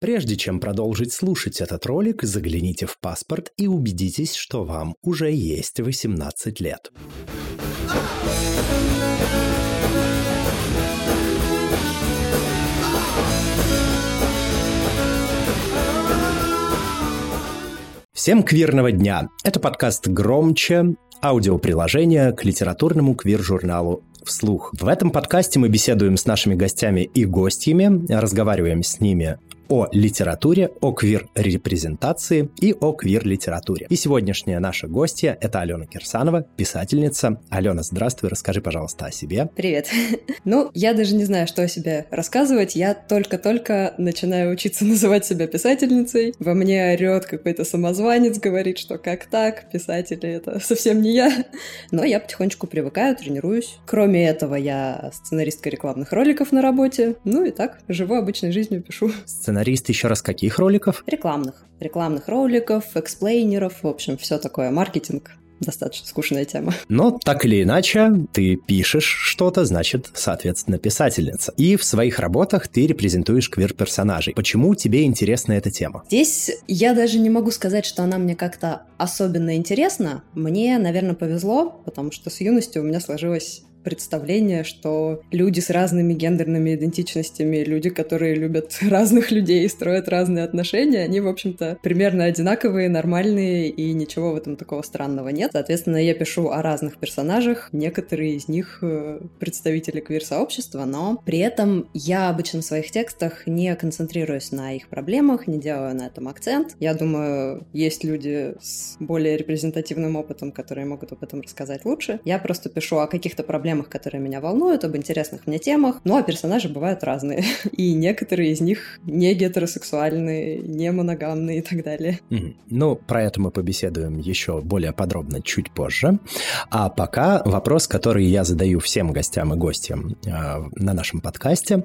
Прежде чем продолжить слушать этот ролик, загляните в паспорт и убедитесь, что вам уже есть 18 лет. Всем квирного дня! Это подкаст «Громче», аудиоприложение к литературному квир-журналу «Вслух». В этом подкасте мы беседуем с нашими гостями и гостями, разговариваем с ними о литературе, о квир-репрезентации и о квир-литературе. И сегодняшняя наша гостья — это Алена Кирсанова, писательница. Алена, здравствуй, расскажи, пожалуйста, о себе. Привет. Ну, я даже не знаю, что о себе рассказывать. Я только-только начинаю учиться называть себя писательницей. Во мне орет какой-то самозванец, говорит, что как так, писатели — это совсем не я. Но я потихонечку привыкаю, тренируюсь. Кроме этого, я сценаристка рекламных роликов на работе. Ну и так, живу обычной жизнью, пишу. Сценарист Сценарист еще раз каких роликов? Рекламных. Рекламных роликов, эксплейнеров, в общем, все такое, маркетинг достаточно скучная тема. Но так или иначе, ты пишешь что-то, значит, соответственно, писательница. И в своих работах ты репрезентуешь квир-персонажей. Почему тебе интересна эта тема? Здесь я даже не могу сказать, что она мне как-то особенно интересна. Мне, наверное, повезло, потому что с юностью у меня сложилась представление, что люди с разными гендерными идентичностями, люди, которые любят разных людей и строят разные отношения, они, в общем-то, примерно одинаковые, нормальные, и ничего в этом такого странного нет. Соответственно, я пишу о разных персонажах, некоторые из них э, представители квир-сообщества, но при этом я обычно в своих текстах не концентрируюсь на их проблемах, не делаю на этом акцент. Я думаю, есть люди с более репрезентативным опытом, которые могут об этом рассказать лучше. Я просто пишу о каких-то проблемах проблемах, которые меня волнуют, об интересных мне темах. Ну, а персонажи бывают разные. И некоторые из них не гетеросексуальные, не моногамные и так далее. Ну, про это мы побеседуем еще более подробно чуть позже. А пока вопрос, который я задаю всем гостям и гостям э, на нашем подкасте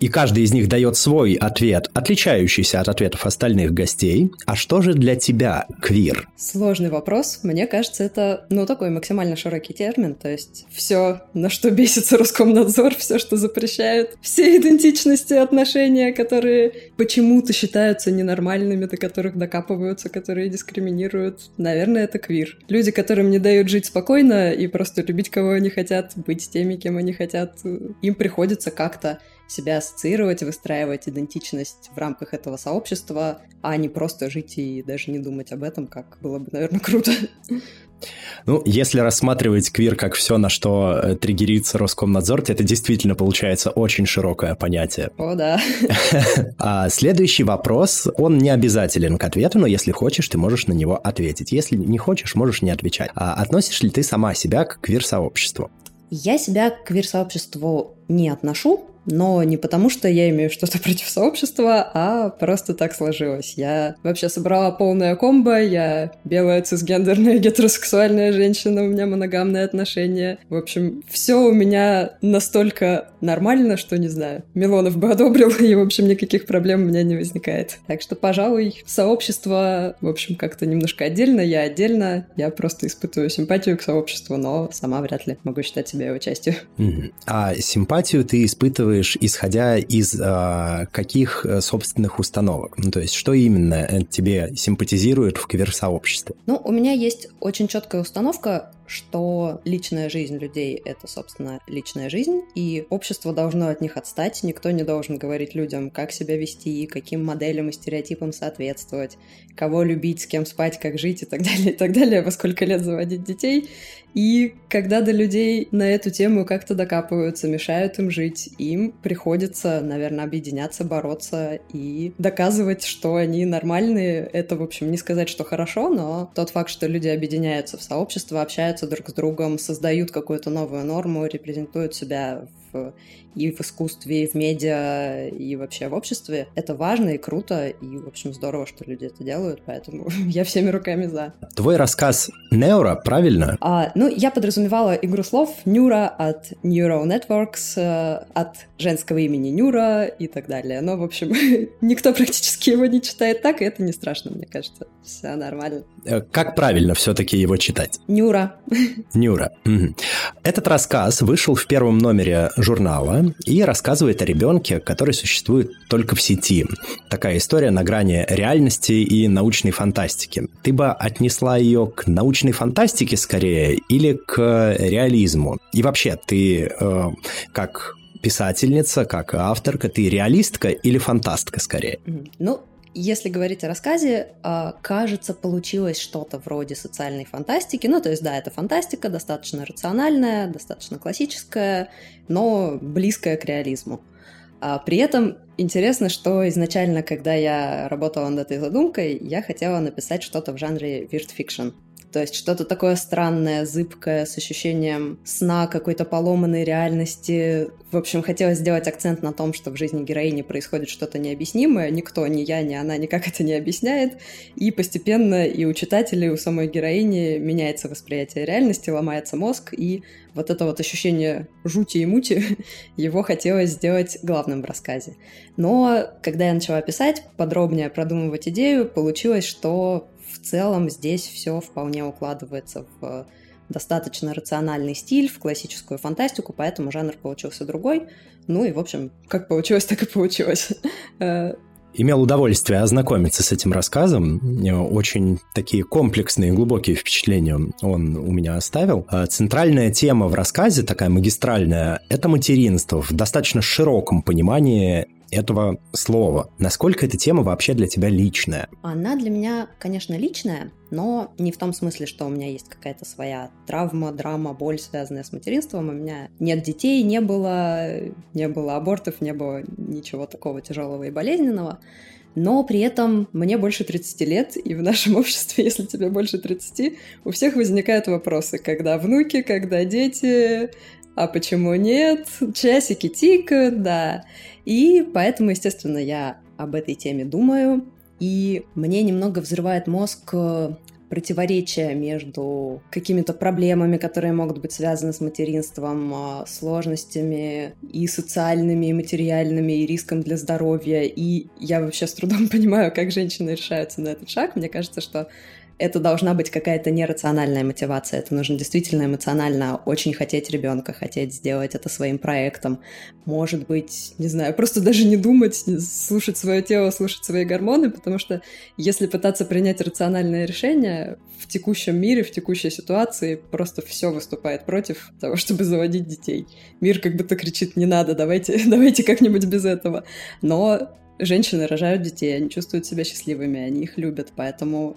и каждый из них дает свой ответ, отличающийся от ответов остальных гостей. А что же для тебя квир? Сложный вопрос. Мне кажется, это, ну, такой максимально широкий термин. То есть все, на что бесится Роскомнадзор, все, что запрещают, все идентичности отношения, которые почему-то считаются ненормальными, до которых докапываются, которые дискриминируют. Наверное, это квир. Люди, которым не дают жить спокойно и просто любить кого они хотят, быть теми, кем они хотят, им приходится как-то себя ассоциировать, выстраивать идентичность в рамках этого сообщества, а не просто жить и даже не думать об этом, как было бы, наверное, круто. Ну, если рассматривать квир как все, на что э, триггерится Роскомнадзор, то это действительно получается очень широкое понятие. О, да. А следующий вопрос, он не обязателен к ответу, но если хочешь, ты можешь на него ответить. Если не хочешь, можешь не отвечать. А относишь ли ты сама себя к квир-сообществу? Я себя к квир-сообществу не отношу, но не потому, что я имею что-то против сообщества, а просто так сложилось. Я вообще собрала полное комбо, я белая цисгендерная гетеросексуальная женщина, у меня моногамные отношения. В общем, все у меня настолько нормально, что, не знаю, Милонов бы одобрил, и, в общем, никаких проблем у меня не возникает. Так что, пожалуй, сообщество, в общем, как-то немножко отдельно, я отдельно, я просто испытываю симпатию к сообществу, но сама вряд ли могу считать себя его частью. А симпатию ты испытываешь исходя из а, каких э, собственных установок? Ну, то есть, что именно э, тебе симпатизирует в квир-сообществе? Ну, у меня есть очень четкая установка, что личная жизнь людей — это, собственно, личная жизнь, и общество должно от них отстать, никто не должен говорить людям, как себя вести, каким моделям и стереотипам соответствовать, кого любить, с кем спать, как жить и так далее, и так далее, во сколько лет заводить детей. И когда до людей на эту тему как-то докапываются, мешают им жить, им приходится, наверное, объединяться, бороться и доказывать, что они нормальные. Это, в общем, не сказать, что хорошо, но тот факт, что люди объединяются в сообщество, общаются друг с другом, создают какую-то новую норму, репрезентуют себя в и в искусстве, и в медиа, и вообще в обществе. Это важно и круто, и, в общем, здорово, что люди это делают, поэтому я всеми руками за. Твой рассказ Неура, правильно? А, ну, я подразумевала игру слов Нюра от Neural Networks, э, от женского имени Нюра и так далее. Но, в общем, никто практически его не читает так, и это не страшно, мне кажется. Все нормально. Э, как правильно все-таки его читать? Нюра. Нюра. Этот рассказ вышел в первом номере журнала и рассказывает о ребенке, который существует только в сети. Такая история на грани реальности и научной фантастики. Ты бы отнесла ее к научной фантастике скорее или к реализму? И вообще, ты э, как писательница, как авторка, ты реалистка или фантастка скорее? Ну, если говорить о рассказе, а, кажется, получилось что-то вроде социальной фантастики. Ну, то есть, да, это фантастика, достаточно рациональная, достаточно классическая, но близкая к реализму. А при этом интересно, что изначально, когда я работала над этой задумкой, я хотела написать что-то в жанре weird fiction. То есть что-то такое странное, зыбкое, с ощущением сна, какой-то поломанной реальности. В общем, хотелось сделать акцент на том, что в жизни героини происходит что-то необъяснимое. Никто, ни я, ни она никак это не объясняет. И постепенно и у читателей, и у самой героини меняется восприятие реальности, ломается мозг, и вот это вот ощущение жути и мути, его хотелось сделать главным в рассказе. Но когда я начала писать, подробнее продумывать идею, получилось, что в целом здесь все вполне укладывается в достаточно рациональный стиль, в классическую фантастику, поэтому жанр получился другой. Ну и, в общем, как получилось, так и получилось. Э, Имел удовольствие ознакомиться с этим рассказом. Очень такие комплексные, глубокие впечатления он у меня оставил. Центральная тема в рассказе, такая магистральная, это материнство в достаточно широком понимании этого слова. Насколько эта тема вообще для тебя личная? Она для меня, конечно, личная, но не в том смысле, что у меня есть какая-то своя травма, драма, боль, связанная с материнством. У меня нет детей, не было, не было абортов, не было ничего такого тяжелого и болезненного. Но при этом мне больше 30 лет, и в нашем обществе, если тебе больше 30, у всех возникают вопросы, когда внуки, когда дети, а почему нет, часики тикают, да. И поэтому, естественно, я об этой теме думаю, и мне немного взрывает мозг э, противоречия между какими-то проблемами, которые могут быть связаны с материнством, э, сложностями и социальными, и материальными, и риском для здоровья. И я вообще с трудом понимаю, как женщины решаются на этот шаг. Мне кажется, что это должна быть какая-то нерациональная мотивация. Это нужно действительно эмоционально очень хотеть ребенка, хотеть сделать это своим проектом. Может быть, не знаю, просто даже не думать, слушать свое тело, слушать свои гормоны, потому что если пытаться принять рациональное решение в текущем мире, в текущей ситуации, просто все выступает против того, чтобы заводить детей. Мир как будто кричит, не надо, давайте, давайте как-нибудь без этого. Но женщины рожают детей, они чувствуют себя счастливыми, они их любят, поэтому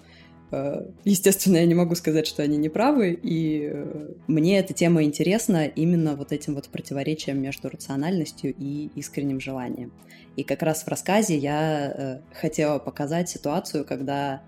естественно, я не могу сказать, что они не правы, и э, мне эта тема интересна именно вот этим вот противоречием между рациональностью и искренним желанием. И как раз в рассказе я э, хотела показать ситуацию, когда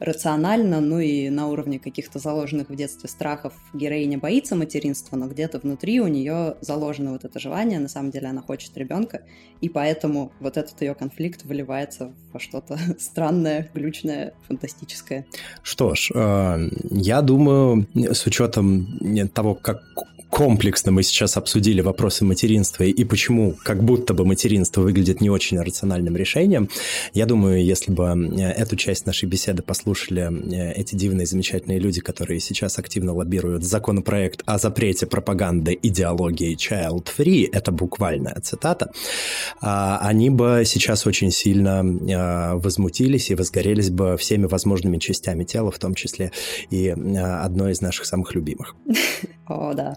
рационально, ну и на уровне каких-то заложенных в детстве страхов героиня боится материнства, но где-то внутри у нее заложено вот это желание, на самом деле она хочет ребенка, и поэтому вот этот ее конфликт выливается во что-то странное, глючное, фантастическое. Что ж, э, я думаю, с учетом того, как комплексно мы сейчас обсудили вопросы материнства и почему как будто бы материнство выглядит не очень рациональным решением. Я думаю, если бы э, эту часть нашей беседы послушали э, эти дивные, замечательные люди, которые сейчас активно лоббируют законопроект о запрете пропаганды идеологии child free, это буквальная цитата, а, они бы сейчас очень сильно э, возмутились и возгорелись бы всеми возможными частями тела, в том числе и одной из наших самых любимых. О, да.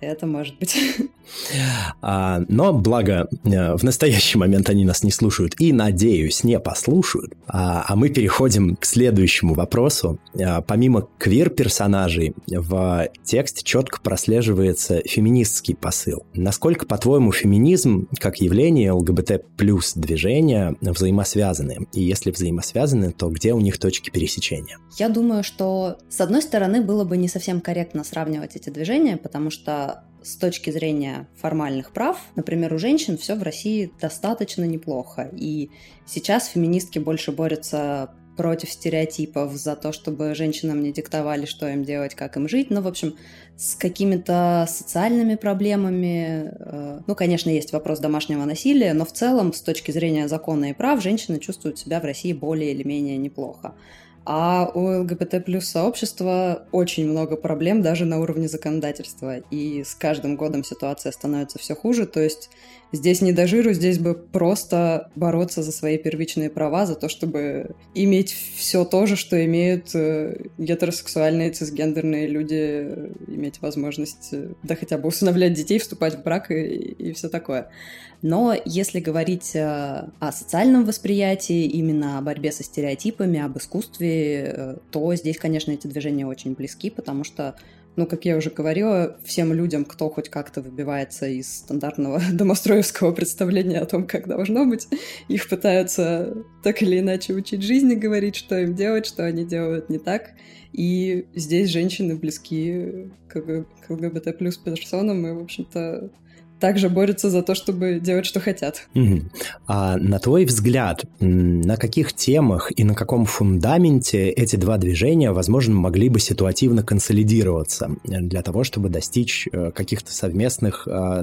Это может быть. А, но благо э, в настоящий момент они нас не слушают и, надеюсь, не послушают. А, а мы переходим к следующему вопросу. А, помимо квир-персонажей в тексте четко прослеживается феминистский посыл. Насколько, по-твоему, феминизм как явление ЛГБТ плюс движения взаимосвязаны? И если взаимосвязаны, то где у них точки пересечения? Я думаю, что с одной стороны было бы не совсем корректно сравнивать эти движения, потому что с точки зрения формальных прав, например, у женщин все в России достаточно неплохо. И сейчас феминистки больше борются против стереотипов, за то, чтобы женщинам не диктовали, что им делать, как им жить. Ну, в общем, с какими-то социальными проблемами. Э, ну, конечно, есть вопрос домашнего насилия, но в целом, с точки зрения закона и прав, женщины чувствуют себя в России более или менее неплохо. А у ЛГБТ плюс сообщества очень много проблем даже на уровне законодательства. И с каждым годом ситуация становится все хуже. То есть здесь не до жиру, здесь бы просто бороться за свои первичные права, за то, чтобы иметь все то же, что имеют э, гетеросексуальные, цисгендерные люди, иметь возможность, э, да хотя бы усыновлять детей, вступать в брак и, и все такое. Но если говорить э, о социальном восприятии, именно о борьбе со стереотипами, об искусстве, э, то здесь, конечно, эти движения очень близки, потому что ну, как я уже говорила, всем людям, кто хоть как-то выбивается из стандартного домостроевского представления о том, как должно быть, их пытаются так или иначе учить жизни, говорить, что им делать, что они делают не так. И здесь женщины близки к ЛГБТ плюс персонам, и, в общем-то, также борются за то, чтобы делать, что хотят. Угу. А на твой взгляд, на каких темах и на каком фундаменте эти два движения, возможно, могли бы ситуативно консолидироваться для того, чтобы достичь э, каких-то совместных э,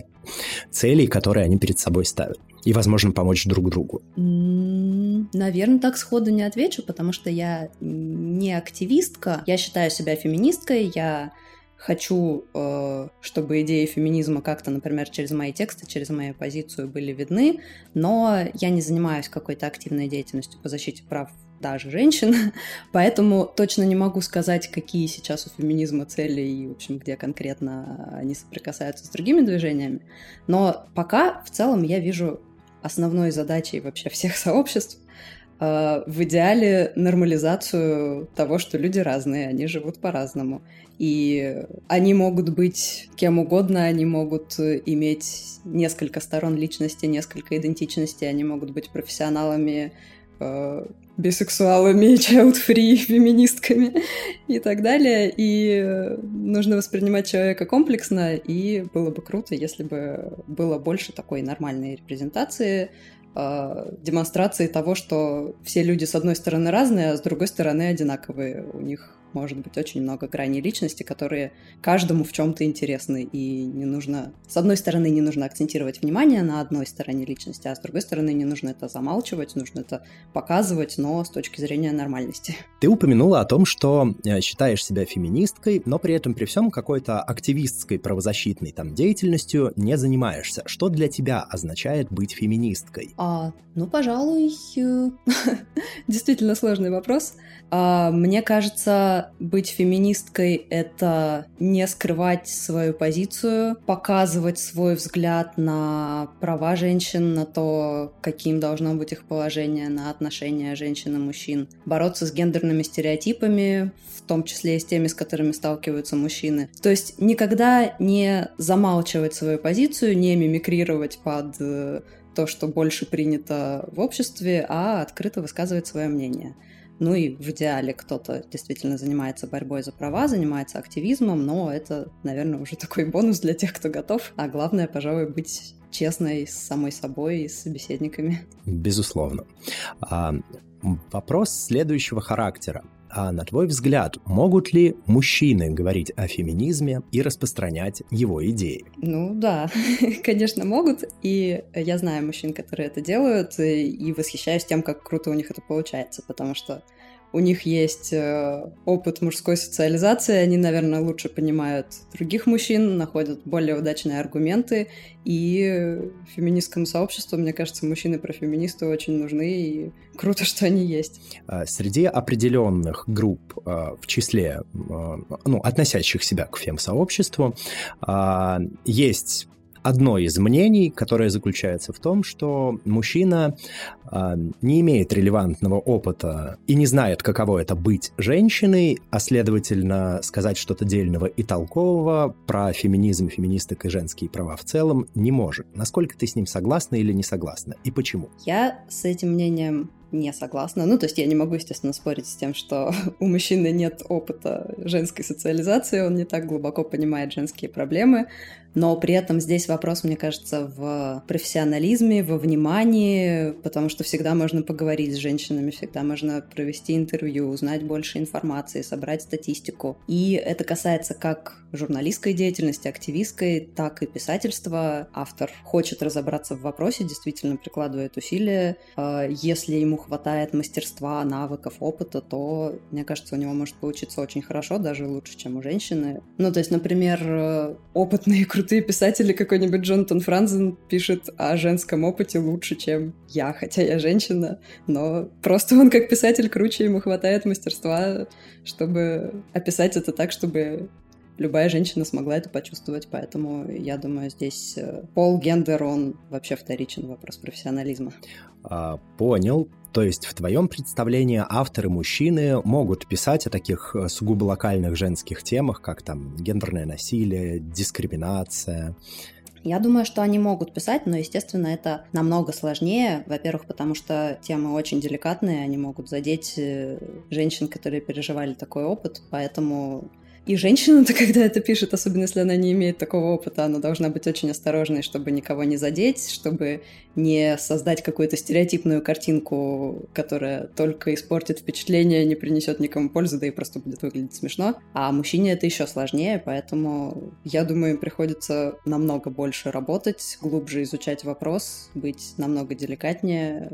целей, которые они перед собой ставят? И, возможно, помочь друг другу? Наверное, так сходу не отвечу, потому что я не активистка. Я считаю себя феминисткой, я хочу, э, чтобы идеи феминизма как-то, например, через мои тексты, через мою позицию были видны, но я не занимаюсь какой-то активной деятельностью по защите прав даже женщин, поэтому точно не могу сказать, какие сейчас у феминизма цели и, в общем, где конкретно они соприкасаются с другими движениями. Но пока в целом я вижу основной задачей вообще всех сообществ э, в идеале нормализацию того, что люди разные, они живут по-разному. И они могут быть кем угодно, они могут иметь несколько сторон личности, несколько идентичностей, они могут быть профессионалами, э, бисексуалами, child-free, феминистками и так далее. И нужно воспринимать человека комплексно, и было бы круто, если бы было больше такой нормальной репрезентации, э, демонстрации того, что все люди с одной стороны разные, а с другой стороны одинаковые. У них может быть очень много граней личности, которые каждому в чем-то интересны. И не нужно, с одной стороны, не нужно акцентировать внимание на одной стороне личности, а с другой стороны, не нужно это замалчивать, нужно это показывать, но с точки зрения нормальности. Ты упомянула о том, что э, считаешь себя феминисткой, но при этом при всем какой-то активистской правозащитной там деятельностью не занимаешься. Что для тебя означает быть феминисткой? А, ну, пожалуй, э, действительно сложный вопрос. А, мне кажется, быть феминисткой — это не скрывать свою позицию, показывать свой взгляд на права женщин, на то, каким должно быть их положение, на отношения женщин и мужчин, бороться с гендерными стереотипами, в том числе и с теми, с которыми сталкиваются мужчины. То есть никогда не замалчивать свою позицию, не мимикрировать под э, то, что больше принято в обществе, а открыто высказывать свое мнение. Ну и в идеале кто-то действительно занимается борьбой за права, занимается активизмом, но это, наверное, уже такой бонус для тех, кто готов. А главное, пожалуй, быть честной с самой собой и с собеседниками. Безусловно. А, вопрос следующего характера. А на твой взгляд, могут ли мужчины говорить о феминизме и распространять его идеи? Ну да, конечно, могут. И я знаю мужчин, которые это делают, и восхищаюсь тем, как круто у них это получается, потому что у них есть э, опыт мужской социализации, они, наверное, лучше понимают других мужчин, находят более удачные аргументы, и феминистскому сообществу, мне кажется, мужчины про феминисты очень нужны, и круто, что они есть. А, среди определенных групп, а, в числе, а, ну, относящих себя к фем-сообществу, есть одно из мнений, которое заключается в том, что мужчина э, не имеет релевантного опыта и не знает, каково это быть женщиной, а следовательно сказать что-то дельного и толкового про феминизм, феминисток и женские права в целом не может. Насколько ты с ним согласна или не согласна и почему? Я с этим мнением не согласна. Ну, то есть я не могу, естественно, спорить с тем, что у мужчины нет опыта женской социализации, он не так глубоко понимает женские проблемы, но при этом здесь вопрос, мне кажется, в профессионализме, во внимании, потому что всегда можно поговорить с женщинами, всегда можно провести интервью, узнать больше информации, собрать статистику. И это касается как журналистской деятельности, активистской, так и писательства. Автор хочет разобраться в вопросе, действительно прикладывает усилия. А, если ему хватает мастерства, навыков, опыта, то, мне кажется, у него может получиться очень хорошо, даже лучше, чем у женщины. Ну, то есть, например, опытные крутые писатели, какой-нибудь Джонатан Франзен пишет о женском опыте лучше, чем я, хотя я женщина, но просто он как писатель круче, ему хватает мастерства, чтобы описать это так, чтобы любая женщина смогла это почувствовать, поэтому я думаю, здесь э, пол, гендер, он вообще вторичен вопрос профессионализма. А, понял. То есть в твоем представлении авторы мужчины могут писать о таких э, сугубо локальных женских темах, как там гендерное насилие, дискриминация, я думаю, что они могут писать, но, естественно, это намного сложнее. Во-первых, потому что темы очень деликатные, они могут задеть э, женщин, которые переживали такой опыт, поэтому и женщина-то, когда это пишет, особенно если она не имеет такого опыта, она должна быть очень осторожной, чтобы никого не задеть, чтобы не создать какую-то стереотипную картинку, которая только испортит впечатление, не принесет никому пользы, да и просто будет выглядеть смешно. А мужчине это еще сложнее, поэтому я думаю, им приходится намного больше работать, глубже изучать вопрос, быть намного деликатнее,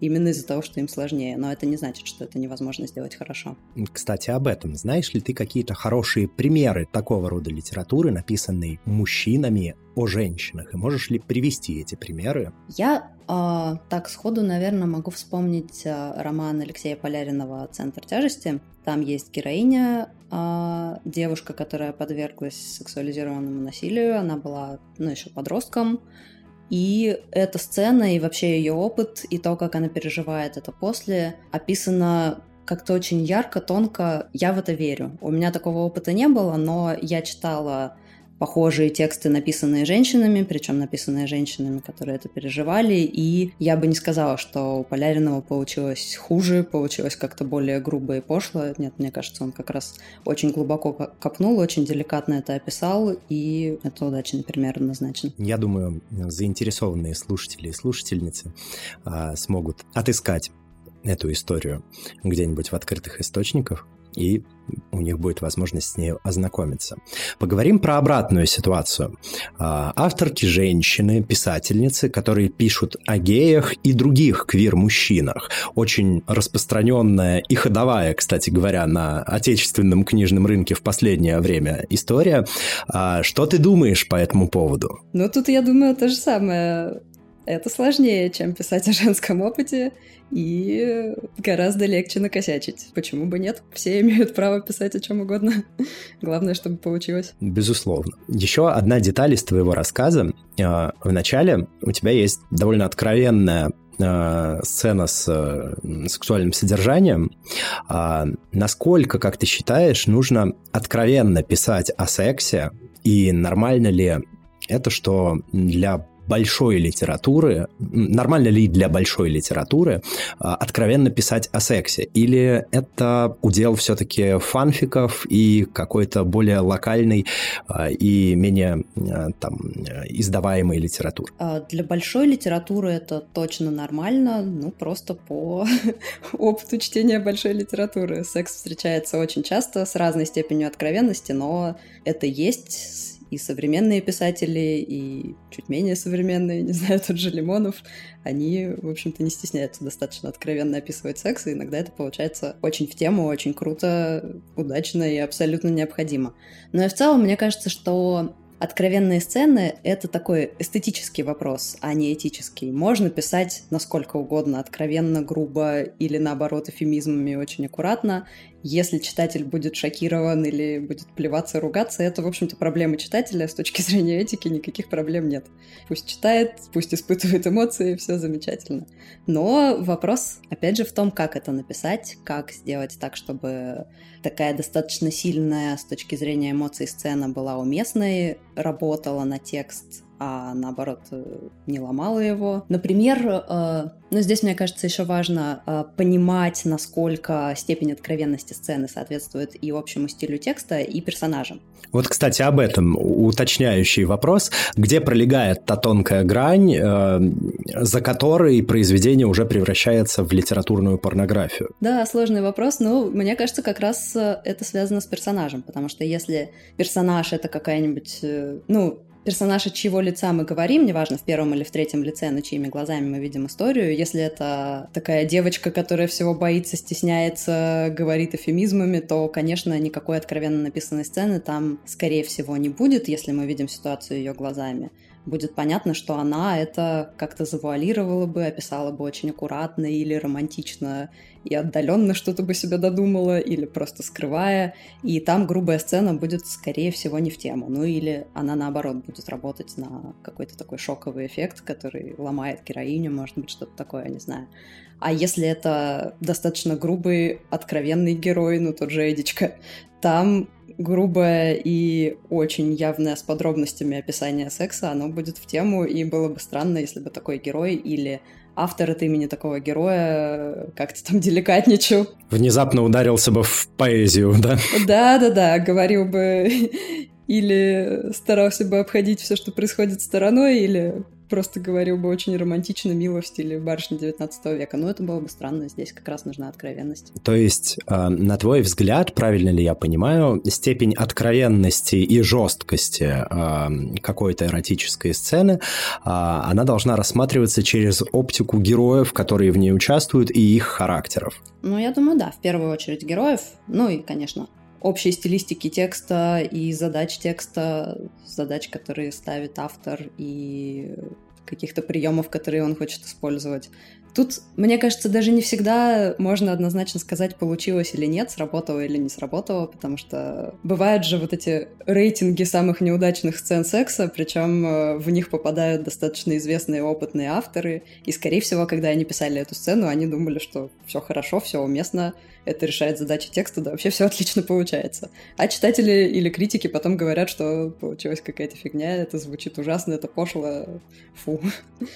именно из-за того, что им сложнее. Но это не значит, что это невозможно сделать хорошо. Кстати, об этом. Знаешь ли ты какие-то хорошие примеры такого рода литературы, написанной мужчинами о женщинах? И можешь ли привести эти примеры? Я э, так сходу, наверное, могу вспомнить э, роман Алексея Поляринова «Центр тяжести». Там есть героиня, э, девушка, которая подверглась сексуализированному насилию. Она была, ну, еще подростком. И эта сцена, и вообще ее опыт, и то, как она переживает это после, описано как-то очень ярко, тонко. Я в это верю. У меня такого опыта не было, но я читала похожие тексты, написанные женщинами, причем написанные женщинами, которые это переживали, и я бы не сказала, что у Поляринова получилось хуже, получилось как-то более грубо и пошло. Нет, мне кажется, он как раз очень глубоко копнул, очень деликатно это описал, и это удачный пример однозначно. Я думаю, заинтересованные слушатели и слушательницы а, смогут отыскать эту историю где-нибудь в открытых источниках и у них будет возможность с ней ознакомиться. Поговорим про обратную ситуацию. А, авторки женщины, писательницы, которые пишут о геях и других квир-мужчинах. Очень распространенная и ходовая, кстати говоря, на отечественном книжном рынке в последнее время история. А, что ты думаешь по этому поводу? Ну, тут, я думаю, то же самое. Это сложнее, чем писать о женском опыте, и гораздо легче накосячить. Почему бы нет? Все имеют право писать о чем угодно. Главное, чтобы получилось. Безусловно. Еще одна деталь из твоего рассказа. А, в начале у тебя есть довольно откровенная а, сцена с э, сексуальным содержанием, а, насколько, как ты считаешь, нужно откровенно писать о сексе, и нормально ли это, что для большой литературы, нормально ли для большой литературы а, откровенно писать о сексе? Или это удел все-таки фанфиков и какой-то более локальный а, и менее а, там, издаваемой литературы? Для большой литературы это точно нормально, ну просто по опыту чтения большой литературы. Секс встречается очень часто с разной степенью откровенности, но это есть и современные писатели, и чуть менее современные, не знаю, тот же Лимонов, они, в общем-то, не стесняются достаточно откровенно описывать секс, и иногда это получается очень в тему, очень круто, удачно и абсолютно необходимо. Но и в целом, мне кажется, что Откровенные сцены — это такой эстетический вопрос, а не этический. Можно писать насколько угодно, откровенно, грубо или, наоборот, эфемизмами очень аккуратно. Если читатель будет шокирован или будет плеваться, ругаться, это, в общем-то, проблема читателя. С точки зрения этики никаких проблем нет. Пусть читает, пусть испытывает эмоции, все замечательно. Но вопрос, опять же, в том, как это написать, как сделать так, чтобы такая достаточно сильная с точки зрения эмоций сцена была уместной, работала на текст а наоборот э, не ломала его. Например, э, ну здесь, мне кажется, еще важно э, понимать, насколько степень откровенности сцены соответствует и общему стилю текста, и персонажам. Вот, кстати, об этом уточняющий вопрос. Где пролегает та тонкая грань, за которой произведение уже превращается в литературную порнографию? Да, сложный вопрос. Ну, мне кажется, как раз это связано с персонажем, потому что если персонаж — это какая-нибудь, ну, персонаж, от чьего лица мы говорим, неважно, в первом или в третьем лице, но чьими глазами мы видим историю, если это такая девочка, которая всего боится, стесняется, говорит эфемизмами, то, конечно, никакой откровенно написанной сцены там, скорее всего, не будет, если мы видим ситуацию ее глазами будет понятно, что она это как-то завуалировала бы, описала бы очень аккуратно или романтично и отдаленно что-то бы себе додумала, или просто скрывая. И там грубая сцена будет, скорее всего, не в тему. Ну или она, наоборот, будет работать на какой-то такой шоковый эффект, который ломает героиню, может быть, что-то такое, не знаю. А если это достаточно грубый, откровенный герой, ну тот же Эдичка, там грубое и очень явное с подробностями описание секса, оно будет в тему, и было бы странно, если бы такой герой или автор от имени такого героя как-то там деликатничал. Внезапно ударился бы в поэзию, да? Да-да-да, говорил бы или старался бы обходить все, что происходит стороной, или просто говорил бы очень романтично, мило в стиле барышни 19 века. Но это было бы странно, здесь как раз нужна откровенность. То есть, э, на твой взгляд, правильно ли я понимаю, степень откровенности и жесткости э, какой-то эротической сцены, э, она должна рассматриваться через оптику героев, которые в ней участвуют, и их характеров? Ну, я думаю, да, в первую очередь героев, ну и, конечно, общей стилистики текста и задач текста, задач, которые ставит автор, и каких-то приемов, которые он хочет использовать. Тут, мне кажется, даже не всегда можно однозначно сказать, получилось или нет, сработало или не сработало, потому что бывают же вот эти рейтинги самых неудачных сцен секса, причем э, в них попадают достаточно известные опытные авторы, и, скорее всего, когда они писали эту сцену, они думали, что все хорошо, все уместно, это решает задачи текста, да, вообще все отлично получается. А читатели или критики потом говорят, что получилась какая-то фигня, это звучит ужасно, это пошло, фу.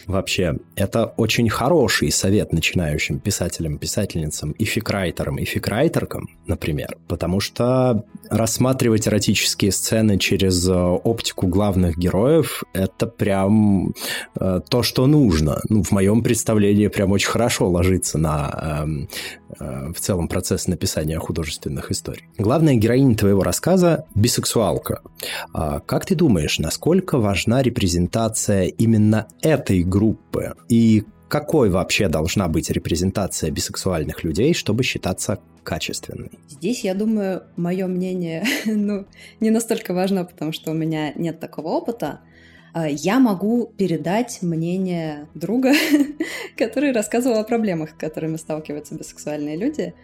Вообще, это очень хороший совет начинающим писателям, писательницам и фикрайтерам, и фикрайтеркам, например, потому что рассматривать эротические сцены через э, оптику главных героев — это прям э, то, что нужно. Ну, в моем представлении прям очень хорошо ложится на э, э, в целом процесс написания художественных историй. Главная героиня твоего рассказа – бисексуалка. А как ты думаешь, насколько важна репрезентация именно этой группы? И какой вообще должна быть репрезентация бисексуальных людей, чтобы считаться качественной? Здесь, я думаю, мое мнение ну, не настолько важно, потому что у меня нет такого опыта. А, я могу передать мнение друга, который рассказывал о проблемах, с которыми сталкиваются бисексуальные люди.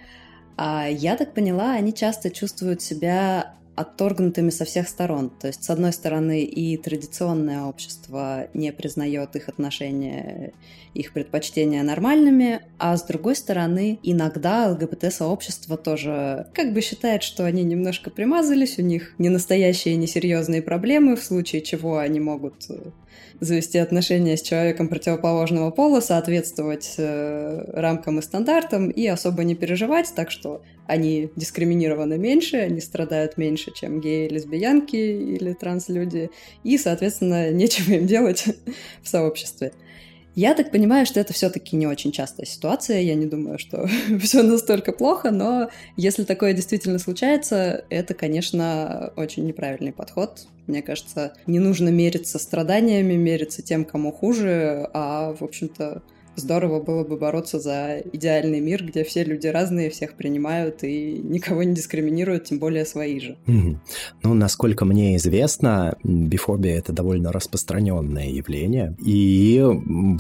А я так поняла, они часто чувствуют себя отторгнутыми со всех сторон. То есть, с одной стороны, и традиционное общество не признает их отношения, их предпочтения нормальными, а с другой стороны, иногда ЛГБТ-сообщество тоже как бы считает, что они немножко примазались, у них не настоящие, не серьезные проблемы, в случае чего они могут э, завести отношения с человеком противоположного пола, соответствовать э, рамкам и стандартам и особо не переживать, так что они дискриминированы меньше, они страдают меньше, чем геи, лесбиянки или транслюди, и, соответственно, нечего им делать в сообществе. Я так понимаю, что это все-таки не очень частая ситуация. Я не думаю, что все настолько плохо, но если такое действительно случается, это, конечно, очень неправильный подход. Мне кажется, не нужно мериться страданиями, мериться тем, кому хуже, а, в общем-то, здорово было бы бороться за идеальный мир, где все люди разные, всех принимают и никого не дискриминируют, тем более свои же. Mm-hmm. Ну, насколько мне известно, бифобия — это довольно распространенное явление. И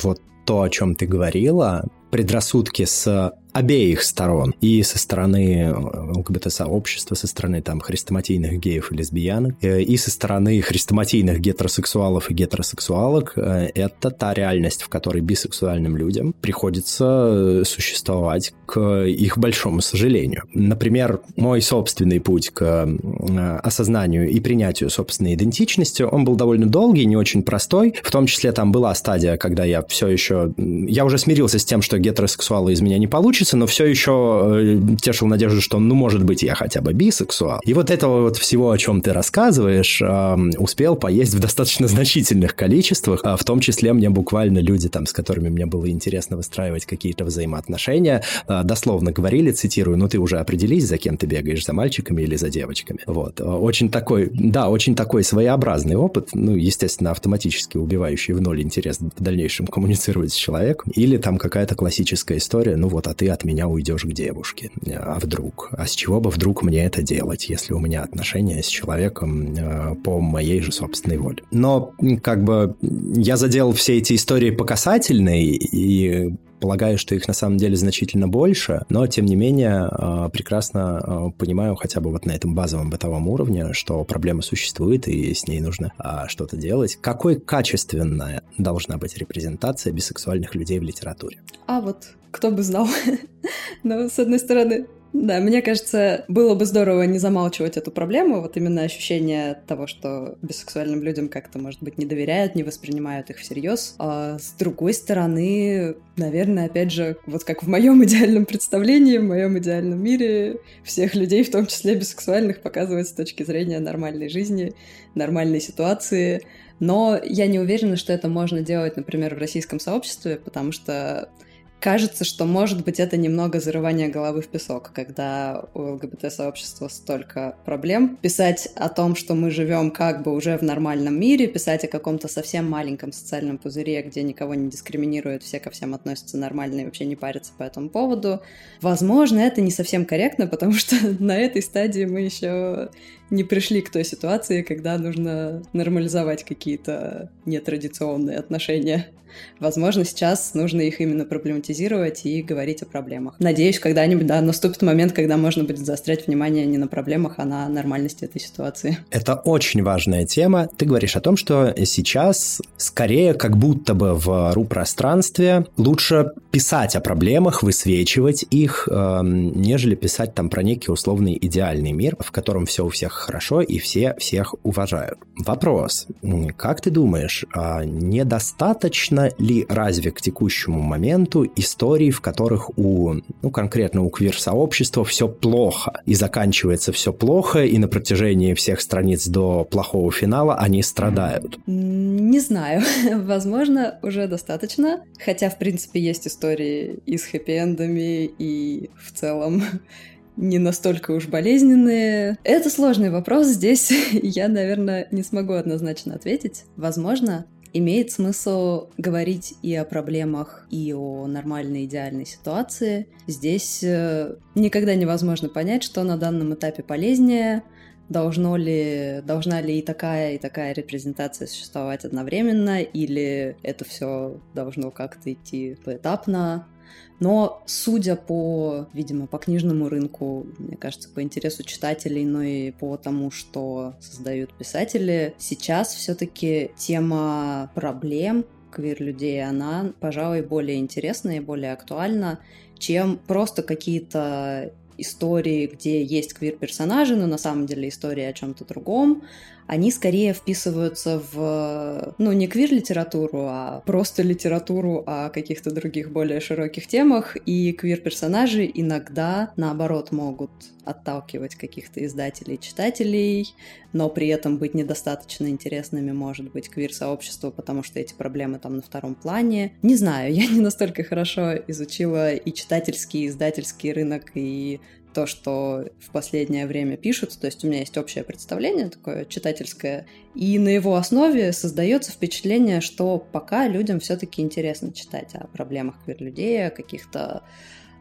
вот то, о чем ты говорила, предрассудки с обеих сторон. И со стороны ЛГБТ-сообщества, со стороны там хрестоматийных геев и лесбиянок, э, и со стороны хрестоматийных гетеросексуалов и гетеросексуалок. Э, это та реальность, в которой бисексуальным людям приходится существовать к их большому сожалению. Например, мой собственный путь к осознанию и принятию собственной идентичности, он был довольно долгий, не очень простой. В том числе там была стадия, когда я все еще... Я уже смирился с тем, что гетеросексуалы из меня не получится, но все еще э, тешил надежду, что, ну, может быть, я хотя бы бисексуал. И вот этого вот всего, о чем ты рассказываешь, успел поесть в достаточно значительных количествах. А в том числе мне буквально люди, там, с которыми мне было интересно выстраивать какие-то взаимоотношения, а, дословно говорили, цитирую, ну, ты уже определись, за кем ты бегаешь, за мальчиками или за девочками. Вот. Очень такой, да, очень такой своеобразный опыт, ну, естественно, автоматически убивающий в ноль интерес в дальнейшем коммуницировать с человеком. Или там какая-то классическая история, ну вот, а ты от меня уйдешь к девушке. А вдруг? А с чего бы вдруг мне это делать, если у меня отношения с человеком э, по моей же собственной воле? Но как бы я заделал все эти истории по касательной, и Полагаю, что их на самом деле значительно больше, но тем не менее а, прекрасно а, понимаю хотя бы вот на этом базовом бытовом уровне, что проблема существует и с ней нужно а, что-то делать. Какой качественная должна быть репрезентация бисексуальных людей в литературе? А вот кто бы знал. Но, с одной стороны, да, мне кажется, было бы здорово не замалчивать эту проблему, вот именно ощущение того, что бисексуальным людям как-то, может быть, не доверяют, не воспринимают их всерьез. А с другой стороны, наверное, опять же, вот как в моем идеальном представлении, в моем идеальном мире, всех людей, в том числе бисексуальных, показывают с точки зрения нормальной жизни, нормальной ситуации. Но я не уверена, что это можно делать, например, в российском сообществе, потому что кажется, что, может быть, это немного зарывание головы в песок, когда у ЛГБТ-сообщества столько проблем. Писать о том, что мы живем как бы уже в нормальном мире, писать о каком-то совсем маленьком социальном пузыре, где никого не дискриминируют, все ко всем относятся нормально и вообще не парятся по этому поводу. Возможно, это не совсем корректно, потому что на этой стадии мы еще не пришли к той ситуации, когда нужно нормализовать какие-то нетрадиционные отношения. Возможно, сейчас нужно их именно проблематизировать и говорить о проблемах. Надеюсь, когда-нибудь, да, наступит момент, когда можно будет заострять внимание не на проблемах, а на нормальности этой ситуации. Это очень важная тема. Ты говоришь о том, что сейчас скорее как будто бы в ру-пространстве лучше писать о проблемах, высвечивать их, э, нежели писать там про некий условный идеальный мир, в котором все у всех хорошо и все всех уважают. Вопрос. Как ты думаешь, а недостаточно ли разве к текущему моменту историй, в которых у, ну, конкретно у квир-сообщества все плохо, и заканчивается все плохо, и на протяжении всех страниц до плохого финала они страдают? Не знаю. Возможно, уже достаточно. Хотя, в принципе, есть истории и с хэппи-эндами, и в целом не настолько уж болезненные. Это сложный вопрос. Здесь я, наверное, не смогу однозначно ответить. Возможно, имеет смысл говорить и о проблемах, и о нормальной идеальной ситуации. Здесь э, никогда невозможно понять, что на данном этапе полезнее, должно ли, должна ли и такая, и такая репрезентация существовать одновременно, или это все должно как-то идти поэтапно. Но судя по, видимо, по книжному рынку, мне кажется, по интересу читателей, но и по тому, что создают писатели, сейчас все-таки тема проблем квир-людей, она, пожалуй, более интересна и более актуальна, чем просто какие-то истории, где есть квир-персонажи, но на самом деле история о чем-то другом, они скорее вписываются в, ну, не квир-литературу, а просто литературу о каких-то других более широких темах, и квир-персонажи иногда, наоборот, могут отталкивать каких-то издателей, читателей, но при этом быть недостаточно интересными может быть квир-сообществу, потому что эти проблемы там на втором плане. Не знаю, я не настолько хорошо изучила и читательский, и издательский рынок, и то, что в последнее время пишут, то есть у меня есть общее представление такое читательское, и на его основе создается впечатление, что пока людям все-таки интересно читать о проблемах квир-людей, о каких-то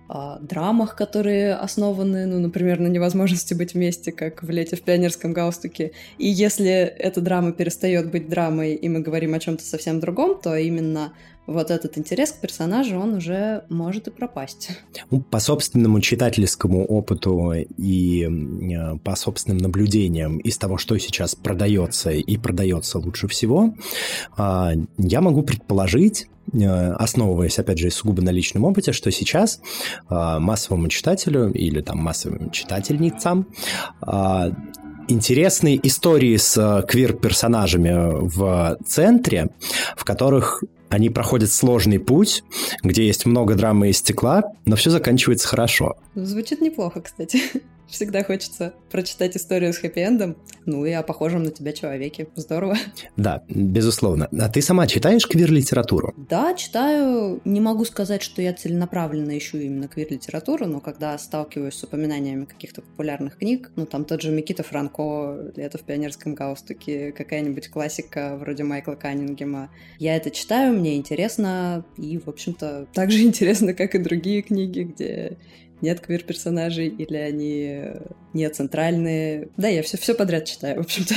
о драмах, которые основаны, ну, например, на невозможности быть вместе, как в «Лете в пионерском галстуке». И если эта драма перестает быть драмой, и мы говорим о чем-то совсем другом, то именно вот этот интерес к персонажу, он уже может и пропасть. Ну, по собственному читательскому опыту и э, по собственным наблюдениям из того, что сейчас продается и продается лучше всего, а, я могу предположить, э, основываясь, опять же, сугубо на личном опыте, что сейчас а, массовому читателю или там массовым читательницам а, интересные истории с э, квир-персонажами в центре, в которых они проходят сложный путь, где есть много драмы и стекла, но все заканчивается хорошо. Звучит неплохо, кстати. Всегда хочется прочитать историю с хэппи-эндом, ну и о похожем на тебя человеке. Здорово. Да, безусловно. А ты сама читаешь квир-литературу? Да, читаю. Не могу сказать, что я целенаправленно ищу именно квир-литературу, но когда сталкиваюсь с упоминаниями каких-то популярных книг, ну там тот же Микита Франко, «Лето в пионерском галстуке», какая-нибудь классика вроде Майкла Каннингема, я это читаю, мне интересно, и, в общем-то, так же интересно, как и другие книги, где нет квир-персонажей, или они не центральные. Да, я все, все подряд читаю, в общем-то.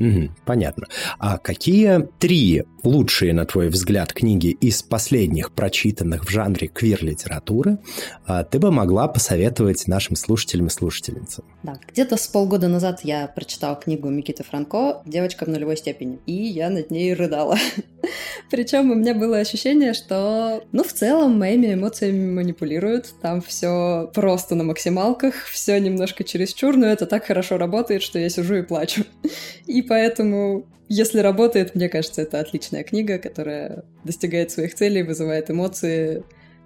Угу, понятно. А какие три лучшие, на твой взгляд, книги из последних прочитанных в жанре квир-литературы а, ты бы могла посоветовать нашим слушателям и слушательницам? Да, где-то с полгода назад я прочитала книгу Микиты Франко «Девочка в нулевой степени», и я над ней рыдала. Причем у меня было ощущение, что, ну, в целом, моими эмоциями манипулируют. Там все просто на максималках, все немножко чересчур, но это так хорошо работает, что я сижу и плачу. И поэтому если работает, мне кажется, это отличная книга, которая достигает своих целей, вызывает эмоции,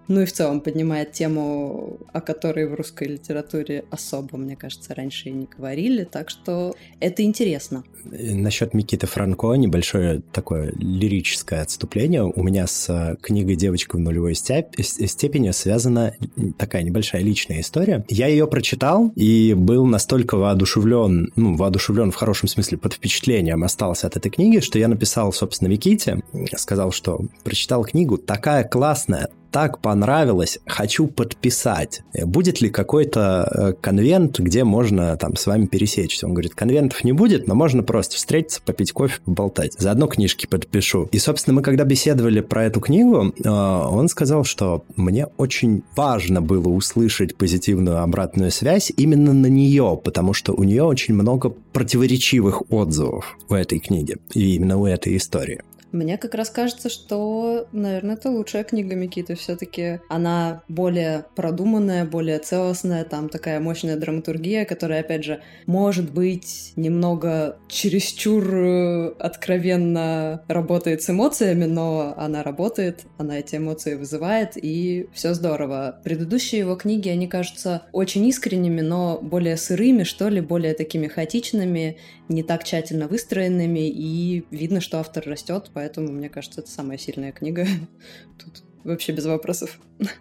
ну и в целом поднимает тему, о которой в русской литературе особо, мне кажется, раньше и не говорили, так что это интересно. Насчет Микиты Франко небольшое такое лирическое отступление. У меня с э, книгой «Девочка в нулевой степени» связана такая небольшая личная история. Я ее прочитал и был настолько воодушевлен, ну, воодушевлен в хорошем смысле, под впечатлением остался от этой книги, что я написал, собственно, Миките, сказал, что прочитал книгу, такая классная, так понравилось, хочу подписать. Будет ли какой-то э, конвент, где можно там с вами пересечься? Он говорит, конвентов не будет, но можно просто встретиться, попить кофе, поболтать. Заодно книжки подпишу. И, собственно, мы когда беседовали про эту книгу, э, он сказал, что мне очень важно было услышать позитивную обратную связь именно на нее, потому что у нее очень много противоречивых отзывов у этой книги и именно у этой истории. Мне как раз кажется, что, наверное, это лучшая книга Микиты. Все-таки она более продуманная, более целостная, там такая мощная драматургия, которая, опять же, может быть немного чересчур э, откровенно работает с эмоциями, но она работает, она эти эмоции вызывает, и все здорово. Предыдущие его книги, они кажутся очень искренними, но более сырыми, что ли, более такими хаотичными, не так тщательно выстроенными, и видно, что автор растет, поэтому, мне кажется, это самая сильная книга. Тут вообще без вопросов.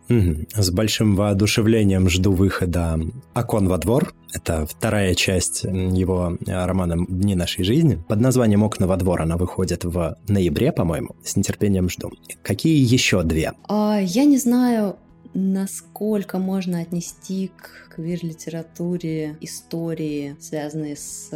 С большим воодушевлением жду выхода «Окон во двор». Это вторая часть его романа «Дни нашей жизни». Под названием «Окна во двор» она выходит в ноябре, по-моему. С нетерпением жду. Какие еще две? А, я не знаю, насколько можно отнести к квир-литературе истории, связанные с,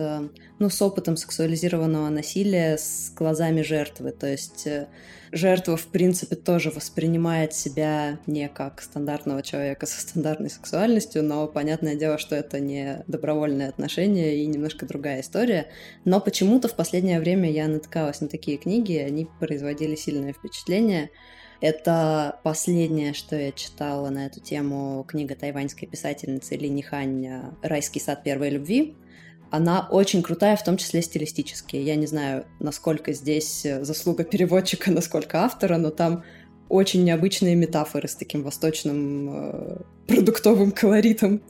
ну, с опытом сексуализированного насилия с глазами жертвы. То есть э, жертва, в принципе, тоже воспринимает себя не как стандартного человека со стандартной сексуальностью, но понятное дело, что это не добровольные отношения и немножко другая история. Но почему-то в последнее время я натыкалась на такие книги, и они производили сильное впечатление. Это последнее, что я читала на эту тему, книга тайваньской писательницы Ли Нихань «Райский сад первой любви». Она очень крутая, в том числе стилистически. Я не знаю, насколько здесь заслуга переводчика, насколько автора, но там очень необычные метафоры с таким восточным э, продуктовым колоритом.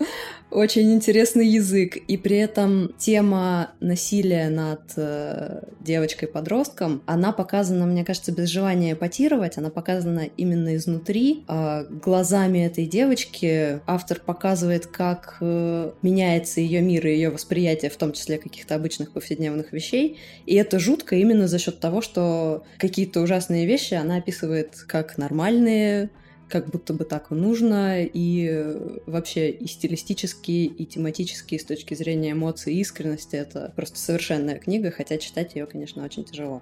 Очень интересный язык. И при этом тема насилия над э, девочкой-подростком, она показана, мне кажется, без желания эпатировать, она показана именно изнутри. Э, глазами этой девочки автор показывает, как э, меняется ее мир и ее восприятие, в том числе каких-то обычных повседневных вещей. И это жутко именно за счет того, что какие-то ужасные вещи она описывает как нормальные, как будто бы так и нужно, и вообще и стилистически, и тематически, и с точки зрения эмоций и искренности это просто совершенная книга, хотя читать ее, конечно, очень тяжело.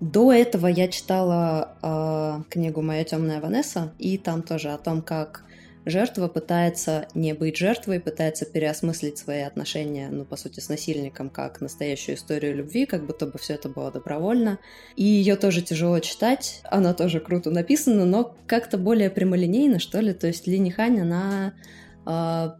До этого я читала э, книгу «Моя темная Ванесса», и там тоже о том, как жертва пытается не быть жертвой, пытается переосмыслить свои отношения, ну, по сути, с насильником, как настоящую историю любви, как будто бы все это было добровольно. И ее тоже тяжело читать, она тоже круто написана, но как-то более прямолинейно, что ли. То есть Ли Нихань, она э,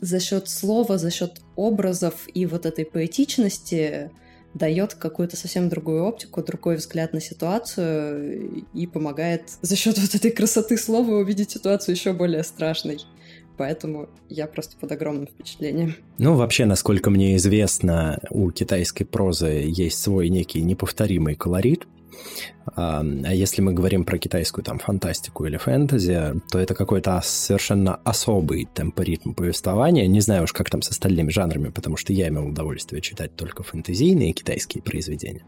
за счет слова, за счет образов и вот этой поэтичности дает какую-то совсем другую оптику, другой взгляд на ситуацию и помогает за счет вот этой красоты слова увидеть ситуацию еще более страшной. Поэтому я просто под огромным впечатлением. Ну, вообще, насколько мне известно, у китайской прозы есть свой некий неповторимый колорит, а, если мы говорим про китайскую там фантастику или фэнтези, то это какой-то совершенно особый темпоритм повествования. Не знаю уж, как там с остальными жанрами, потому что я имел удовольствие читать только фэнтезийные китайские произведения.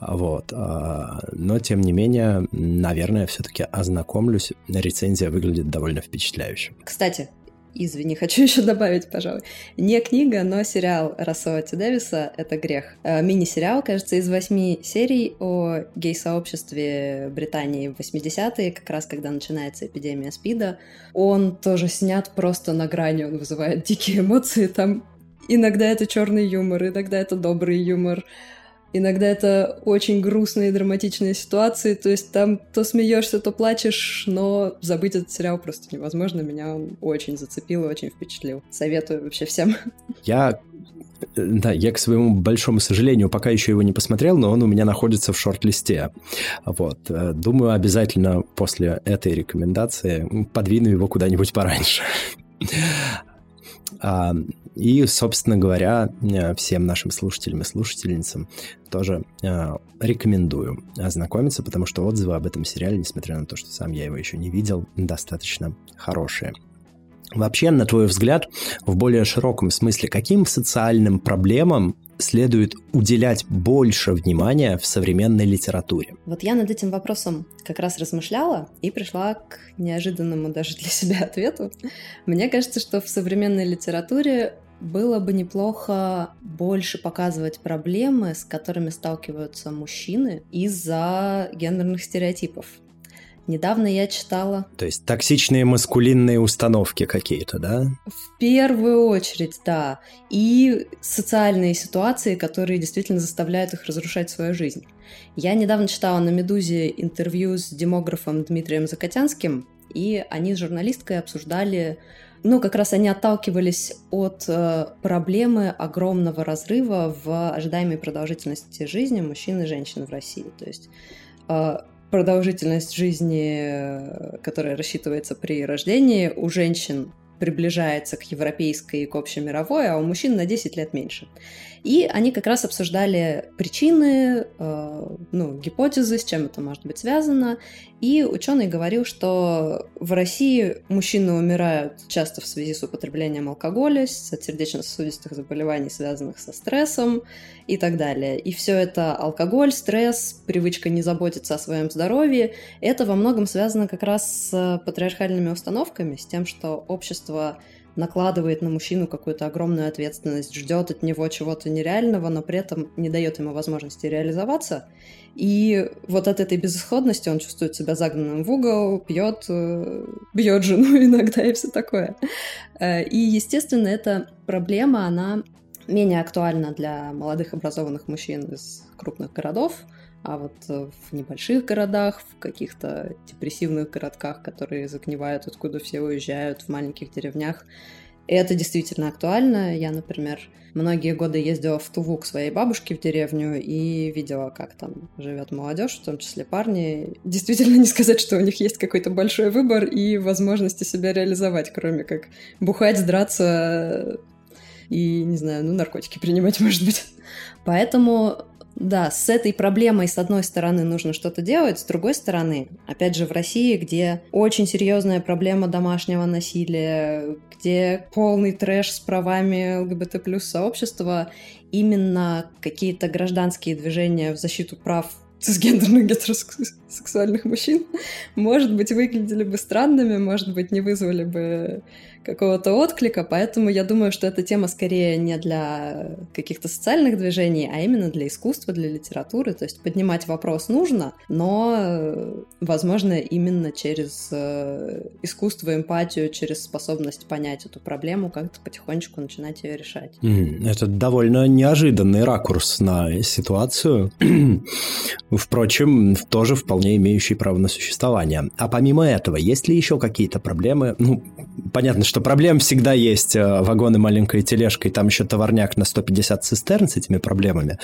Вот. А, но, тем не менее, наверное, все-таки ознакомлюсь. Рецензия выглядит довольно впечатляюще. Кстати, Извини, хочу еще добавить, пожалуй. Не книга, но сериал Рассела Ти Дэвиса «Это грех». Э, мини-сериал, кажется, из восьми серий о гей-сообществе Британии в 80-е, как раз когда начинается эпидемия СПИДа. Он тоже снят просто на грани, он вызывает дикие эмоции. Там иногда это черный юмор, иногда это добрый юмор. Иногда это очень грустные драматичные ситуации, то есть там то смеешься, то плачешь, но забыть этот сериал просто невозможно. Меня он очень зацепил и очень впечатлил. Советую вообще всем. Я да, я, к своему большому сожалению, пока еще его не посмотрел, но он у меня находится в шорт-листе. Вот. Э, думаю, обязательно после этой рекомендации подвину его куда-нибудь пораньше. А, и, собственно говоря, э, всем нашим слушателям и слушательницам тоже э, рекомендую ознакомиться, потому что отзывы об этом сериале, несмотря на то, что сам я его еще не видел, достаточно хорошие. Вообще, на твой взгляд, в более широком смысле, каким социальным проблемам следует уделять больше внимания в современной литературе? Вот я над этим вопросом как раз размышляла и пришла к неожиданному даже для себя ответу. Мне кажется, что в современной литературе было бы неплохо больше показывать проблемы, с которыми сталкиваются мужчины из-за гендерных стереотипов. Недавно я читала... То есть токсичные маскулинные установки какие-то, да? В первую очередь, да. И социальные ситуации, которые действительно заставляют их разрушать свою жизнь. Я недавно читала на «Медузе» интервью с демографом Дмитрием Закотянским, и они с журналисткой обсуждали ну, как раз они отталкивались от э, проблемы огромного разрыва в ожидаемой продолжительности жизни мужчин и женщин в России. То есть э, продолжительность жизни, э, которая рассчитывается при рождении, у женщин приближается к европейской и к общемировой, а у мужчин на 10 лет меньше. И они как раз обсуждали причины, э, ну, гипотезы, с чем это может быть связано. И ученый говорил, что в России мужчины умирают часто в связи с употреблением алкоголя, от сердечно-сосудистых заболеваний, связанных со стрессом и так далее. И все это алкоголь, стресс, привычка не заботиться о своем здоровье, это во многом связано как раз с патриархальными установками, с тем, что общество накладывает на мужчину какую-то огромную ответственность, ждет от него чего-то нереального, но при этом не дает ему возможности реализоваться. И вот от этой безысходности он чувствует себя загнанным в угол, пьет, э, бьет жену иногда и все такое. Э, и, естественно, эта проблема, она менее актуальна для молодых образованных мужчин из крупных городов, а вот э, в небольших городах, в каких-то депрессивных городках, которые загнивают, откуда все уезжают, в маленьких деревнях, это действительно актуально. Я, например, многие годы ездила в Туву к своей бабушке в деревню и видела, как там живет молодежь, в том числе парни. Действительно не сказать, что у них есть какой-то большой выбор и возможности себя реализовать, кроме как бухать, драться и, не знаю, ну, наркотики принимать, может быть. Поэтому да, с этой проблемой, с одной стороны, нужно что-то делать, с другой стороны, опять же, в России, где очень серьезная проблема домашнего насилия, где полный трэш с правами ЛГБТ плюс сообщества, именно какие-то гражданские движения в защиту прав цисгендерных гетеросексуальных мужчин, может быть, выглядели бы странными, может быть, не вызвали бы какого-то отклика, поэтому я думаю, что эта тема скорее не для каких-то социальных движений, а именно для искусства, для литературы. То есть поднимать вопрос нужно, но, возможно, именно через э, искусство, эмпатию, через способность понять эту проблему, как-то потихонечку начинать ее решать. Это довольно неожиданный ракурс на ситуацию. Впрочем, тоже вполне имеющий право на существование. А помимо этого, есть ли еще какие-то проблемы? Ну, понятно, что проблем всегда есть. Э, вагоны маленькой тележкой, там еще товарняк на 150 цистерн с этими проблемами.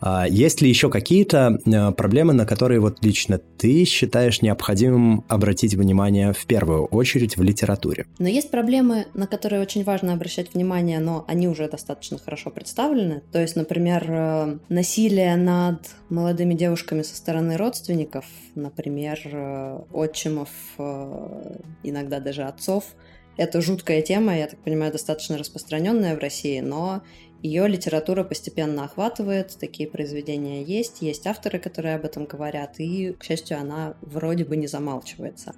А есть ли еще какие-то э, проблемы, на которые вот лично ты считаешь необходимым обратить внимание в первую очередь в литературе? Но есть проблемы, на которые очень важно обращать внимание, но они уже достаточно хорошо представлены. То есть, например, э, насилие над молодыми девушками со стороны родственников, например, отчимов, иногда даже отцов – это жуткая тема, я так понимаю, достаточно распространенная в России, но ее литература постепенно охватывает, такие произведения есть, есть авторы, которые об этом говорят, и, к счастью, она вроде бы не замалчивается.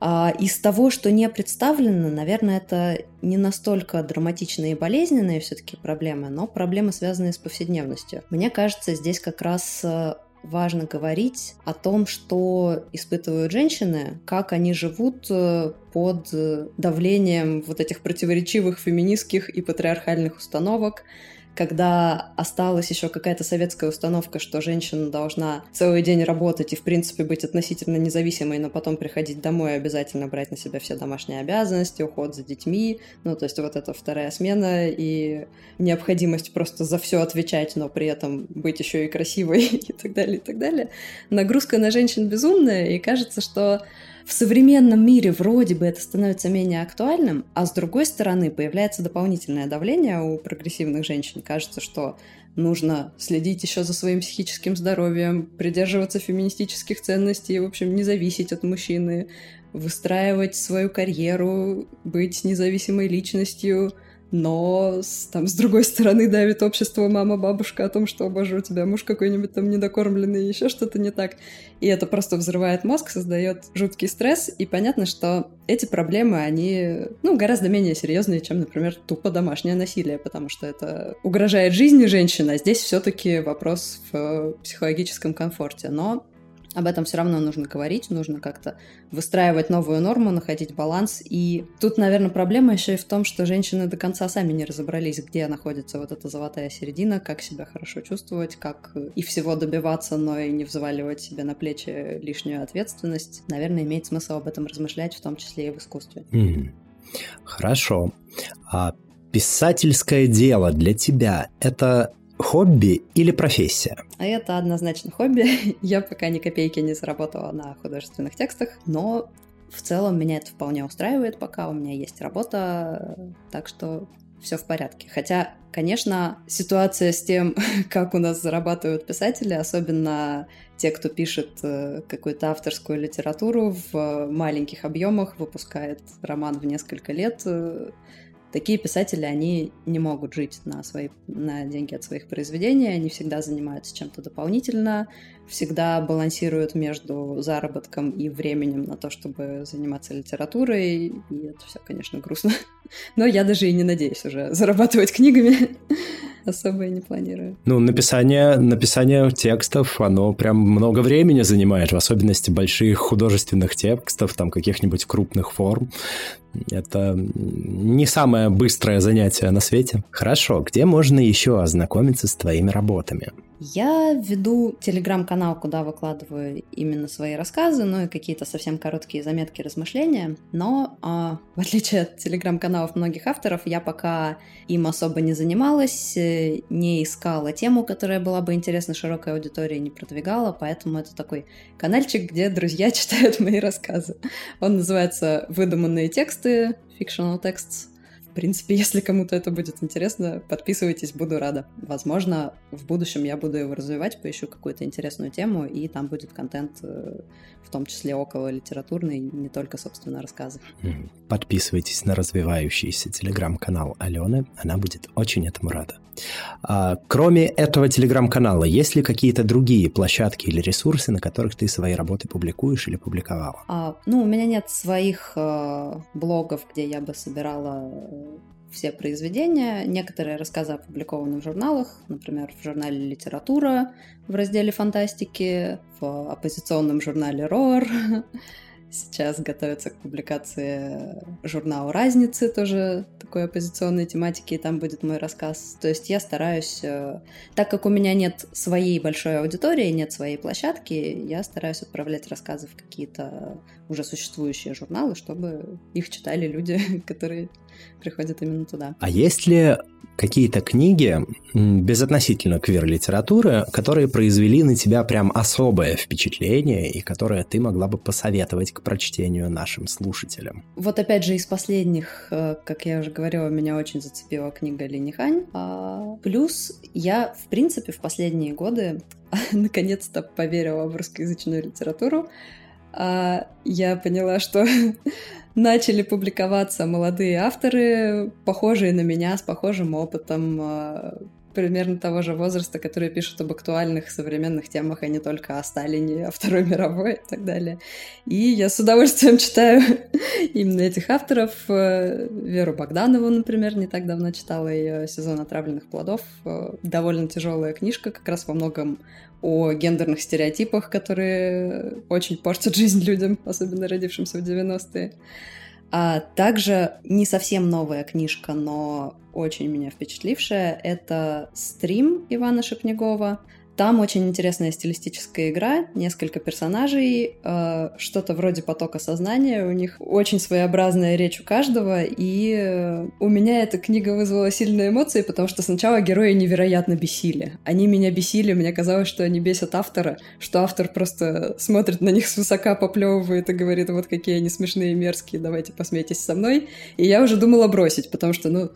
А из того, что не представлено, наверное, это не настолько драматичные и болезненные все-таки проблемы, но проблемы, связанные с повседневностью. Мне кажется, здесь как раз э, важно говорить о том, что испытывают женщины, как они живут э, под давлением вот этих противоречивых феминистских и патриархальных установок, когда осталась еще какая-то советская установка, что женщина должна целый день работать и, в принципе, быть относительно независимой, но потом приходить домой и обязательно брать на себя все домашние обязанности, уход за детьми, ну, то есть вот эта вторая смена и необходимость просто за все отвечать, но при этом быть еще и красивой и так далее, и так далее. Нагрузка на женщин безумная, и кажется, что в современном мире вроде бы это становится менее актуальным, а с другой стороны появляется дополнительное давление у прогрессивных женщин. Кажется, что нужно следить еще за своим психическим здоровьем, придерживаться феминистических ценностей, в общем, не зависеть от мужчины, выстраивать свою карьеру, быть независимой личностью — но там с другой стороны давит общество мама-бабушка о том, что, боже, у тебя муж какой-нибудь там недокормленный, еще что-то не так. И это просто взрывает мозг, создает жуткий стресс, и понятно, что эти проблемы, они, ну, гораздо менее серьезные, чем, например, тупо домашнее насилие, потому что это угрожает жизни женщины, а здесь все-таки вопрос в психологическом комфорте. Но об этом все равно нужно говорить, нужно как-то выстраивать новую норму, находить баланс. И тут, наверное, проблема еще и в том, что женщины до конца сами не разобрались, где находится вот эта золотая середина, как себя хорошо чувствовать, как и всего добиваться, но и не взваливать себе на плечи лишнюю ответственность. Наверное, имеет смысл об этом размышлять, в том числе и в искусстве. Mm. Хорошо. А писательское дело для тебя — это Хобби или профессия? А это однозначно хобби. Я пока ни копейки не заработала на художественных текстах, но в целом меня это вполне устраивает пока. У меня есть работа, так что все в порядке. Хотя, конечно, ситуация с тем, как у нас зарабатывают писатели, особенно те, кто пишет э, какую-то авторскую литературу в маленьких объемах, выпускает роман в несколько лет, э, Такие писатели, они не могут жить на, свои, на деньги от своих произведений, они всегда занимаются чем-то дополнительно, всегда балансируют между заработком и временем на то, чтобы заниматься литературой, и это все, конечно, грустно. Но я даже и не надеюсь уже зарабатывать книгами. Особо и не планирую. Ну, написание, написание текстов, оно прям много времени занимает, в особенности больших художественных текстов, там каких-нибудь крупных форм. Это не самое быстрое занятие на свете. Хорошо, где можно еще ознакомиться с твоими работами? Я веду телеграм-канал, куда выкладываю именно свои рассказы, ну и какие-то совсем короткие заметки, размышления. Но, а, в отличие от телеграм-каналов многих авторов, я пока им особо не занималась, э, не искала тему, которая была бы интересна широкой аудитории, не продвигала, поэтому это такой каналчик, где друзья читают мои рассказы. Он называется «Выдуманные тексты», fictional texts, принципе, если кому-то это будет интересно, подписывайтесь, буду рада. Возможно, в будущем я буду его развивать, поищу какую-то интересную тему, и там будет контент, э, в том числе около литературный, не только, собственно, рассказы. Подписывайтесь на развивающийся телеграм-канал Алены, она будет очень этому рада. А, кроме этого телеграм-канала, есть ли какие-то другие площадки или ресурсы, на которых ты свои работы публикуешь или публиковала? А, ну, у меня нет своих э, блогов, где я бы собирала все произведения. Некоторые рассказы опубликованы в журналах, например, в журнале «Литература» в разделе фантастики, в оппозиционном журнале «Рор», Сейчас готовится к публикации журнала «Разницы», тоже такой оппозиционной тематики, и там будет мой рассказ. То есть я стараюсь, э, так как у меня нет своей большой аудитории, нет своей площадки, я стараюсь отправлять рассказы в какие-то уже существующие журналы, чтобы их читали люди, которые приходят именно туда. А есть ли какие-то книги, безотносительно квир-литературы, которые произвели на тебя прям особое впечатление и которые ты могла бы посоветовать к прочтению нашим слушателям? Вот опять же из последних, э, как я уже говорила, меня очень зацепила книга Лини Хань. А, плюс я, в принципе, в последние годы наконец-то поверила в русскоязычную литературу. А, я поняла, что начали публиковаться молодые авторы, похожие на меня, с похожим опытом, а, примерно того же возраста, которые пишут об актуальных современных темах, а не только о Сталине, о Второй мировой и так далее. И я с удовольствием читаю именно этих авторов. Э, Веру Богданову, например, не так давно читала ее «Сезон отравленных плодов». Э, довольно тяжелая книжка, как раз во многом о гендерных стереотипах, которые очень портят жизнь людям, особенно родившимся в 90-е. А также не совсем новая книжка, но очень меня впечатлившая, это «Стрим» Ивана Шепнягова – там очень интересная стилистическая игра, несколько персонажей, э, что-то вроде потока сознания, у них очень своеобразная речь у каждого, и э, у меня эта книга вызвала сильные эмоции, потому что сначала герои невероятно бесили. Они меня бесили, мне казалось, что они бесят автора, что автор просто смотрит на них свысока, поплевывает и говорит, вот какие они смешные мерзкие, давайте посмейтесь со мной. И я уже думала бросить, потому что, ну,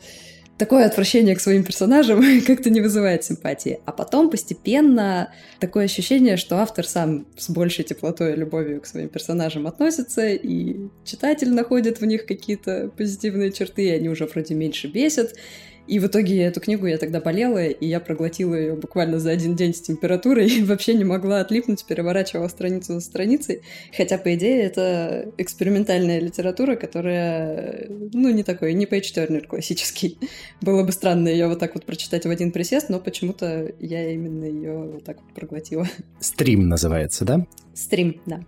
такое отвращение к своим персонажам как-то не вызывает симпатии. А потом постепенно такое ощущение, что автор сам с большей теплотой и любовью к своим персонажам относится, и читатель находит в них какие-то позитивные черты, и они уже вроде меньше бесят. И в итоге эту книгу я тогда болела, и я проглотила ее буквально за один день с температурой, и вообще не могла отлипнуть, переворачивала страницу за страницей. Хотя, по идее, это экспериментальная литература, которая, ну, не такой, не пейдж-тернер классический. Было бы странно ее вот так вот прочитать в один присест, но почему-то я именно ее вот так вот проглотила. Стрим называется, да? Стрим, да.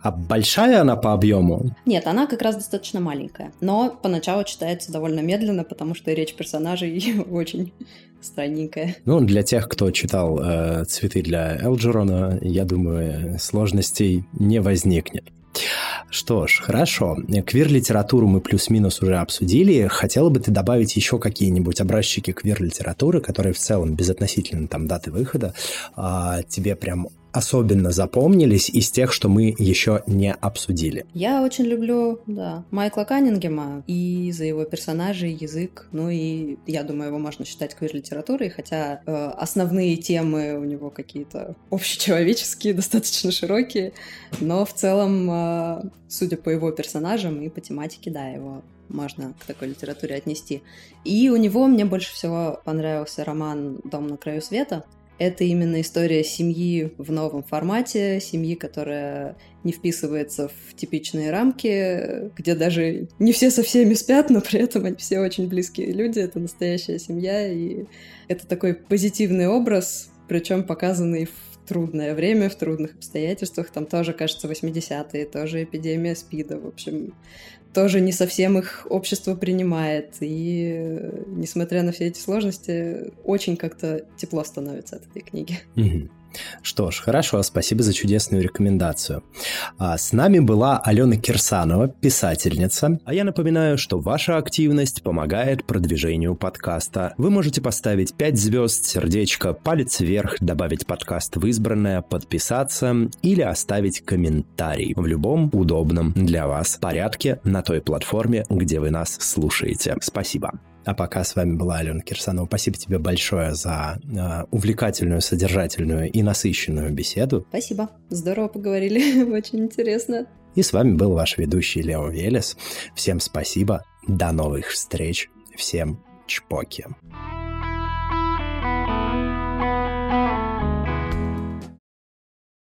А большая она по объему? Нет, она как раз достаточно маленькая. Но поначалу читается довольно медленно, потому что речь персонажей очень странненькая. Ну, для тех, кто читал э, «Цветы для Элджерона», я думаю, сложностей не возникнет. Что ж, хорошо. Квир-литературу мы плюс-минус уже обсудили. Хотела бы ты добавить еще какие-нибудь образчики квир-литературы, которые в целом, безотносительно там даты выхода, а, тебе прям особенно запомнились из тех, что мы еще не обсудили? Я очень люблю, да, Майкла Каннингема и за его персонажей, язык, ну и я думаю, его можно считать квир-литературой, хотя э, основные темы у него какие-то общечеловеческие, достаточно широкие, но в целом, э, судя по его персонажам и по тематике, да, его можно к такой литературе отнести. И у него мне больше всего понравился роман «Дом на краю света», это именно история семьи в новом формате, семьи, которая не вписывается в типичные рамки, где даже не все со всеми спят, но при этом они все очень близкие люди, это настоящая семья, и это такой позитивный образ, причем показанный в трудное время, в трудных обстоятельствах. Там тоже, кажется, 80-е, тоже эпидемия СПИДа. В общем, тоже не совсем их общество принимает. И несмотря на все эти сложности, очень как-то тепло становится от этой книги. Mm-hmm. Что ж, хорошо, спасибо за чудесную рекомендацию. А с нами была Алена Кирсанова, писательница. А я напоминаю, что ваша активность помогает продвижению подкаста. Вы можете поставить 5 звезд, сердечко, палец вверх, добавить подкаст в избранное, подписаться или оставить комментарий в любом удобном для вас порядке на той платформе, где вы нас слушаете. Спасибо. А пока с вами была Алена Кирсанова. Спасибо тебе большое за э, увлекательную, содержательную и насыщенную беседу. Спасибо. Здорово поговорили. Очень интересно. И с вами был ваш ведущий Лео Велес. Всем спасибо. До новых встреч. Всем чпоки.